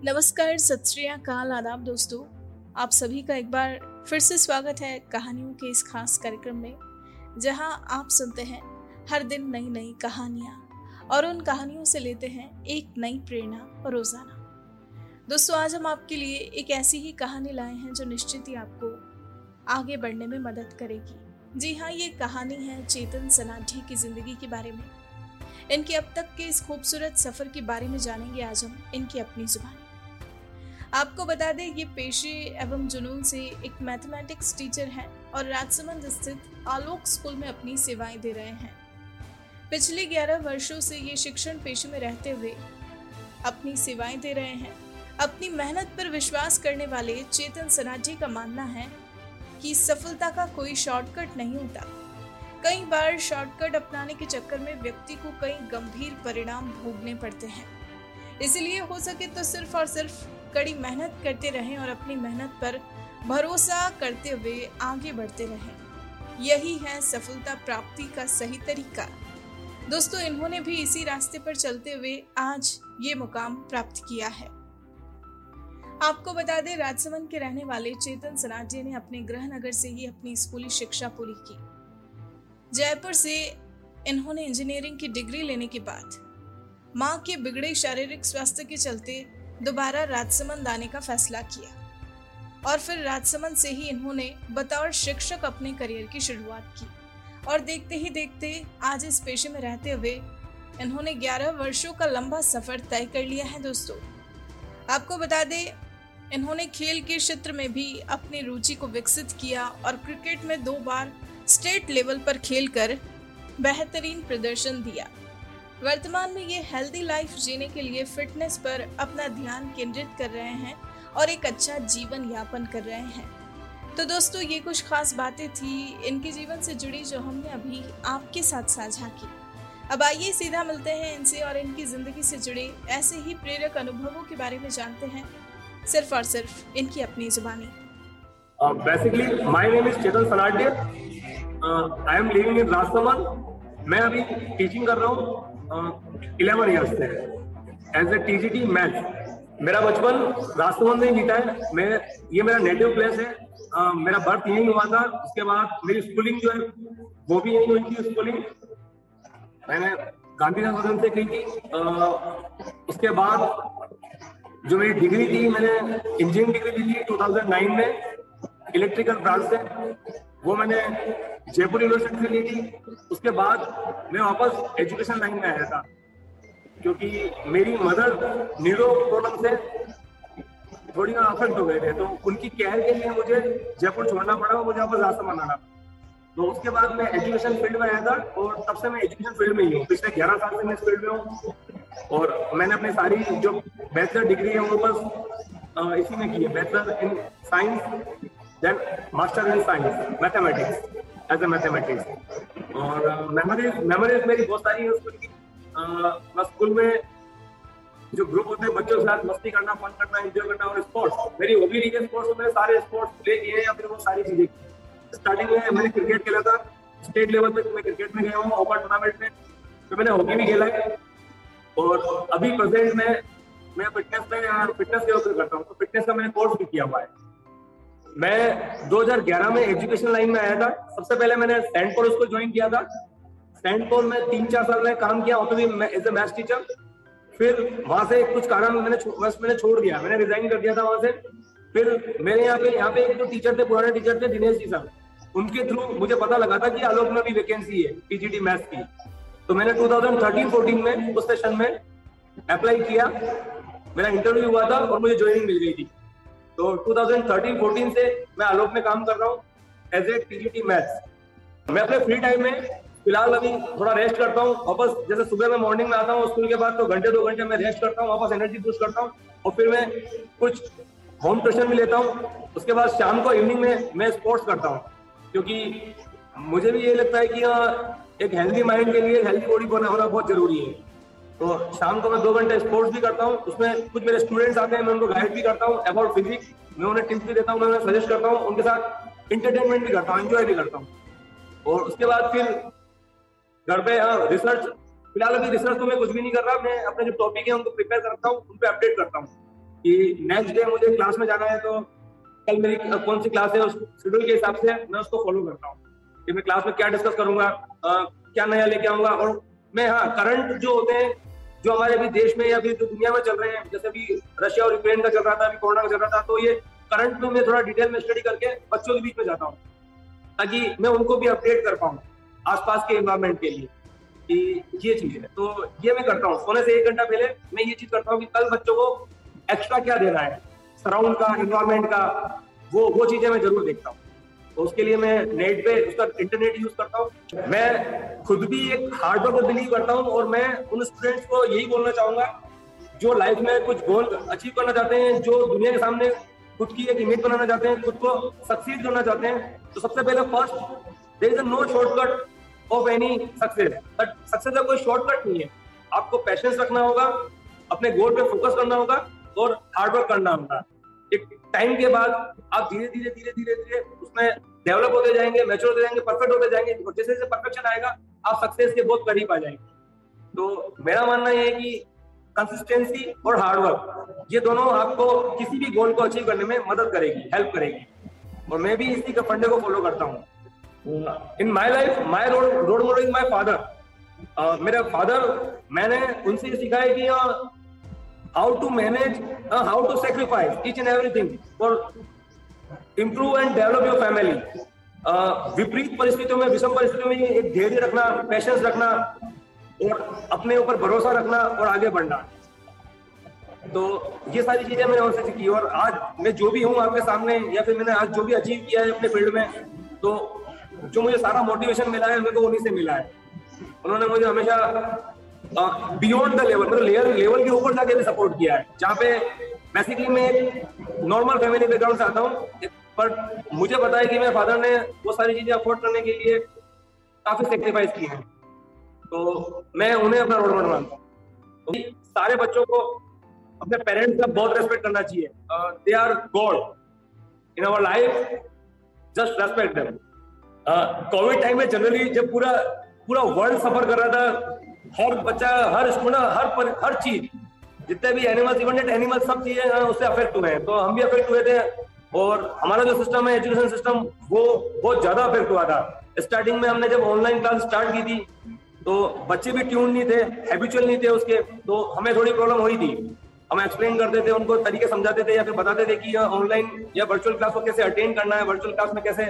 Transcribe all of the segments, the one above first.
नमस्कार, सत श्रीकाल आदाब दोस्तों। आप सभी का एक बार फिर से स्वागत है कहानियों के इस खास कार्यक्रम में, जहाँ आप सुनते हैं हर दिन नई नई कहानियाँ और उन कहानियों से लेते हैं एक नई प्रेरणा, रोज़ाना। दोस्तों, आज हम आपके लिए एक ऐसी ही कहानी लाए हैं जो निश्चित ही आपको आगे बढ़ने में मदद करेगी। जी हाँ ये कहानी है चेतन सनाठी की ज़िंदगी के बारे में। इनके अब तक के इस खूबसूरत सफ़र के बारे में जानेंगे आज हम, इनकी अपनी जुबानी। आपको बता दें, ये पेशे एवं जुनून से एक मैथमेटिक्स टीचर हैं और राजसमंद स्थित आलोक स्कूल में अपनी सेवाएँ दे रहे हैं। पिछले 11 वर्षों से ये शिक्षण पेशे में रहते हुए अपनी सेवाएँ दे रहे हैं। अपनी मेहनत पर विश्वास करने वाले चेतन सनाजी का मानना है कि सफलता का कोई शॉर्टकट नहीं होता। कई बार शॉर्टकट अपनाने के चक्कर में व्यक्ति को कई गंभीर परिणाम भोगने पड़ते हैं। इसलिए हो सके तो सिर्फ़ और सिर्फ़ कड़ी मेहनत करते रहें और अपनी मेहनत पर भरोसा करते हुए आगे बढ़ते रहें। यही है सफलता प्राप्ति का सही तरीका। दोस्तों, इन्होंने भी इसी रास्ते पर चलते हुए आज ये मुकाम प्राप्त किया है। आपको बता दें, राजसमंद के रहने वाले चेतन सनाजी ने अपने गृह नगर से ही अपनी स्कूली शिक्षा पूरी की। जयपुर से इन्होंने इंजीनियरिंग की डिग्री लेने के बाद माँ के बिगड़े शारीरिक स्वास्थ्य के चलते दोबारा राजसमंद आने का फैसला किया। और फिर राजसमंद से ही इन्होंने बतौर शिक्षक अपने करियर की शुरुआत की। और देखते ही देखते आज इस पेशे में रहते हुए इन्होंने 11 वर्षों का लंबा सफ़र तय कर लिया है दोस्तों। आपको बता दें, इन्होंने खेल के क्षेत्र में भी अपनी रुचि को विकसित किया और क्रिकेट में दो बार स्टेट लेवल पर खेलकर बेहतरीन प्रदर्शन दिया। वर्तमान में ये हेल्दी लाइफ जीने के लिए फिटनेस पर अपना ध्यान केंद्रित कर रहे हैं और एक अच्छा जीवन यापन कर रहे हैं। तो दोस्तों, ये कुछ खास बातें थी इनके जीवन से जुड़ी जो हमने अभी आपके साथ साझा की। अब आइए सीधा मिलते हैं इनसे और इनकी ज़िंदगी से जुड़े ऐसे ही प्रेरक अनुभवों के बारे में जानते हैं, सिर्फ़ और सिर्फ़ इनकी अपनी जुबानी। Basically my name is Chetan Sanadhya I am living in Rajsamand मैं अभी टीचिंग कर रहा हूँ इलेवन ईयर्स से। As a T G T math मेरा बचपन राजसमंद में बीता है। मैं ये मेरा नेटिव प्लेस है। uh, मेरा बर्थ यहीं हुआ था। उसके बाद मेरी स्कूलिंग जो है वो भी यहीं हुई थी स्कूलिंग मैंने गांधीनगर सदन से की थी। uh, उसके बाद जो मेरी डिग्री थी मैंने इंजीनियरिंग डिग्री ली थी 2009 में इलेक्ट्रिकल ब्रांच से। वो मैंने जयपुर यूनिवर्सिटी से ली थी। उसके बाद मैं वापस एजुकेशन लाइन में आया था, क्योंकि मेरी मदर न्यूरो प्रॉब्लम से थोड़ी ना अफेक्ट हो गए थे तो उनकी केयर के लिए मुझे जयपुर छोड़ना पड़ा मुझे वापस राजस्थान आना तो उसके बाद मैं एजुकेशन फ़ील्ड में आया था और तब से मैं एजुकेशन फ़ील्ड में ही हूँ। पिछले ग्यारह साल से मैं इस फ़ील्ड में हूँ और मैंने अपनी सारी जो बैचलर डिग्री है, वो बस इसी में की है। Bachelor in science then master in science, mathematics, as a mathematics और मेमोरीज मेमोरीज मेरी बहुत सारी है स्कूल की स्कूल में जो ग्रुप होते हैं, बच्चों के साथ मस्ती करना फन करना एंजॉय करना और स्पोर्ट्स मेरी हॉबी रही है स्पोर्ट्स में सारे स्पोर्ट्स प्ले किए या फिर वो सारी चीज़ें स्टार्टिंग में मैंने क्रिकेट खेला था स्टेट लेवल पे मैं क्रिकेट में गया हूँ ओपन टूर्नामेंट में तो मैंने हॉकी भी खेला है। और अभी प्रेजेंट में, मैं फिटनेस में फिटनेस के करता हूँ तो फिटनेस का मैंने कोर्स भी किया हुआ है। मैं 2011 में एजुकेशन लाइन में आया था। सबसे पहले मैंने सेंट पॉल स्कूल ज्वाइन किया था। सेंट पॉल में तीन चार साल में काम किया तो भी एज ए मैथ्स टीचर फिर वहाँ से कुछ कारण मैंने बस मैंने छोड़ दिया। मैंने रिजाइन कर दिया था वहाँ से। फिर मेरे यहाँ पे यहाँ पे एक जो टीचर थे, पुराने टीचर थे, दिनेश जी सर उनके थ्रू मुझे पता लगा था कि आलोक में भी वैकेंसी है पीजीटी मैथ्स की। तो मैंने 2013-14 में उस सेशन में अप्लाई किया। मेरा इंटरव्यू हुआ था और मुझे ज्वाइनिंग मिल गई थी। तो 2013-14 से मैं आलोक में काम कर रहा हूँ एज ए टीजीटी मैथ्स मैं अपने फ्री टाइम में फ़िलहाल अभी थोड़ा रेस्ट करता हूँ, वापस जैसे सुबह मैं मॉर्निंग में आता हूँ स्कूल के बाद तो घंटे, दो घंटे मैं रेस्ट करता हूँ, वापस एनर्जी बूस्ट करता हूँ और फिर मैं कुछ होम ट्यूशन भी लेता हूँ। उसके बाद शाम को इवनिंग में मैं स्पोर्ट्स करता हूँ, क्योंकि मुझे भी ये लगता है कि एक हेल्दी माइंड के लिए हेल्दी बॉडी बना होना बहुत ज़रूरी है। तो शाम को मैं दो घंटे स्पोर्ट्स भी करता हूँ, उसमें कुछ मेरे स्टूडेंट्स आते हैं, मैं उनको गाइड भी करता हूँ अबाउट फिजिक्स मैं उन्हें टिप्स भी देता हूँ उन्हें सजेस्ट करता हूँ, उनके साथ इंटरटेनमेंट भी करता हूँ एंजॉय भी करता हूँ। और उसके बाद फिर घर पे रिसर्च फ़िलहाल अभी रिसर्च तो मैं कुछ भी नहीं कर रहा, मैं अपने जो टॉपिक है उनको प्रिपेयर करता हूँ, उन पर अपडेट करता हूँ कि नेक्स्ट डे मुझे क्लास में जाना है तो कल मेरी कौन सी क्लास है, उस शेड्यूल के हिसाब से मैं उसको फॉलो करता हूँ कि मैं क्लास में क्या डिस्कस करूँगा क्या नया लेके आऊँगा, और मैं हाँ करंट जो होते हैं जो हमारे अभी देश में या फिर जो दुनिया में चल रहे हैं, जैसे अभी रशिया और यूक्रेन का चल रहा था, अभी कोरोना का चल रहा था तो ये करंट में मैं थोड़ा डिटेल में स्टडी करके बच्चों के बीच में जाता हूँ, ताकि मैं उनको भी अपडेट कर पाऊँ आसपास के इन्वायरमेंट के लिए कि ये चीज़ है। तो ये मैं करता हूँ। सोने से एक घंटा पहले मैं ये चीज़ करता हूँ कि कल बच्चों को एक्स्ट्रा क्या देना है सराउंड का इन्वायरमेंट का, वो वो चीज़ें मैं ज़रूर देखता हूँ। उसके लिए मैं नेट पे उसका इंटरनेट यूज़ करता हूँ। मैं खुद भी एक हार्डवर्क पर बिलीव करता हूँ और मैं उन स्टूडेंट्स को यही बोलना चाहूँगा, जो लाइफ में कुछ गोल अचीव करना चाहते हैं, जो दुनिया के सामने खुद की एक इमेज बनाना चाहते हैं, खुद को सक्सीड करना चाहते हैं तो सबसे पहले first there is no shortcut of any success but success का कोई शॉर्टकट नहीं है। आपको पैशंस रखना होगा, अपने गोल पे फोकस करना होगा और हार्डवर्क करना होगा। एक टाइम के बाद आप धीरे धीरे धीरे धीरे धीरे उसमें डेवलप होते जाएँगे मैच्योर होते जाएँगे परफेक्ट होते जाएँगे, और जैसे जैसे परफेक्शन आएगा, आप सक्सेस के बहुत करीब आ जाएँगे। तो मेरा मानना यह है कि कंसिस्टेंसी और हार्डवर्क ये दोनों आपको किसी भी गोल को अचीव करने में मदद करेगी हेल्प करेगी। और मैं भी इसी के फंडे को फॉलो करता हूँ। In my life my road road model is my father मेरे फादर मैंने उनसे सीखा है कि how to manage how to sacrifice each and everything for improve and develop your family विपरीत परिस्थितियों में, विषम परिस्थितियों में एक धैर्य रखना पेशेंस रखना और अपने ऊपर भरोसा रखना और आगे बढ़ना। तो ये सारी चीज़ें मैंने उनसे सीखी और आज मैं जो भी हूँ आपके सामने या फिर मैंने आज जो भी अचीव किया है अपने फ़ील्ड में तो जो मुझे सारा मोटिवेशन मिला है, मेरे को उन्हीं से मिला है। उन्होंने मुझे हमेशा बियॉन्ड द लेवल मतलब लेवल लेवल के ऊपर जाके भी सपोर्ट किया है। जहाँ पे बेसिकली मैं नॉर्मल फैमिली बैकग्राउंड से आता हूँ पर मुझे पता है कि मेरे फादर ने वो सारी चीज़ें अफोर्ड करने के लिए काफ़ी सेक्रीफाइस की है। तो मैं उन्हें अपना रोल मॉडल मानता हूँ। सारे बच्चों को अपने पेरेंट्स का बहुत रेस्पेक्ट करना चाहिए। They are god in our life just respect them Covid time में जनरली जब पूरा पूरा वर्ल्ड सफ़र कर रहा था हर बच्चा हर स्टूडेंट हर पर, हर चीज़ जितने भी एनिमल्स इवन एनिमल्स सब चीज़ें उससे अफेक्ट हुए हैं। तो हम भी अफेक्ट हुए थे और हमारा जो सिस्टम है एजुकेशन सिस्टम वो बहुत ज़्यादा अफेक्ट हुआ था। स्टार्टिंग में हमने जब ऑनलाइन क्लास स्टार्ट की थी तो बच्चे भी ट्यून नहीं थे हैबिचुअल नहीं थे उसके तो हमें थोड़ी प्रॉब्लम हुई थी। हम एक्सप्लेन करते थे, उनको तरीके समझाते थे या फिर बताते थे कि ऑनलाइन या वर्चुअल क्लास को कैसे अटेंड करना है वर्चुअल क्लास में कैसे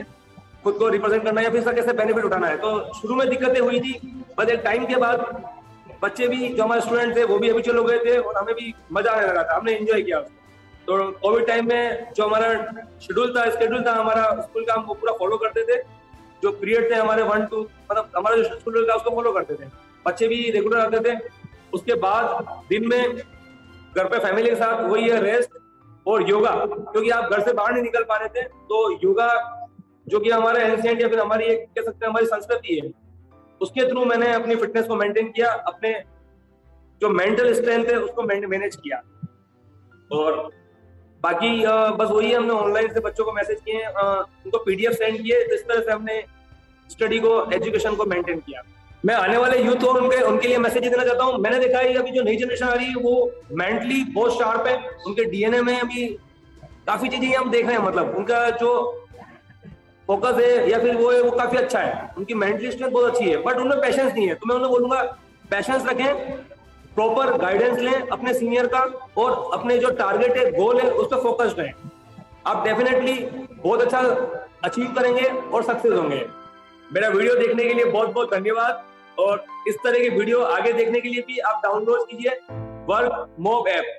खुद को रिप्रेजेंट करना है या फिर इसका कैसे बेनिफिट उठाना है। तो शुरू में दिक्कतें हुई थी बट एक टाइम के बाद बच्चे भी, जो हमारे स्टूडेंट थे, वो भी हैबिचुअल हो गए थे और हमें भी मज़ा आने लगा था। हमने एंजॉय किया उसको। तो कोविड टाइम में जो हमारा शेड्यूल था स्केड्यूल था, हमारा स्कूल का हम पूरा फॉलो करते थे। जो पीरियड थे हमारे वन टू मतलब हमारा जो शेड्यूल था, उसको फॉलो करते थे। बच्चे भी रेगुलर आते थे। उसके बाद दिन में घर पे फैमिली के साथ वही है रेस्ट और योगा क्योंकि आप घर से बाहर नहीं निकल पा रहे थे तो योगा जो कि हमारे एंशियंट या फिर हमारी एक कह सकते हैं, हमारी संस्कृति है उसके थ्रू मैंने अपनी फिटनेस को मेंटेन किया, अपने जो मेंटल स्ट्रेंथ है, उसको मैनेज किया। और बाकी बस वही हमने ऑनलाइन से बच्चों को मैसेज किए उनको पीडीएफ सेंड किए इस तरह से हमने स्टडी को एजुकेशन को मेंटेन किया। मैं आने वाले यूथ को उनके उनके लिए मैसेज देना चाहता हूँ। मैंने देखा है अभी जो नई जनरेशन आ रही है, वो मेंटली बहुत शार्प है। उनके डीएनए में अभी काफ़ी चीज़ें हम देख रहे हैं मतलब उनका जो फोकस है, या फिर वो है, वो काफ़ी अच्छा है। उनकी मेंटली स्ट्रेंथ बहुत अच्छी है बट उनमें पैशंस नहीं है। तो मैं उन्हें बोलूँगा पैशंस रखें प्रॉपर गाइडेंस लें अपने सीनियर का, और अपने जो टारगेट है गोल है, उस पर फोकस्ड रहें आप डेफिनेटली बहुत अच्छा अचीव करेंगे और सक्सेस होंगे। मेरा वीडियो देखने के लिए बहुत बहुत धन्यवाद, और इस तरह की वीडियो आगे देखने के लिए भी आप डाउनलोड कीजिए वर्क मोब ऐप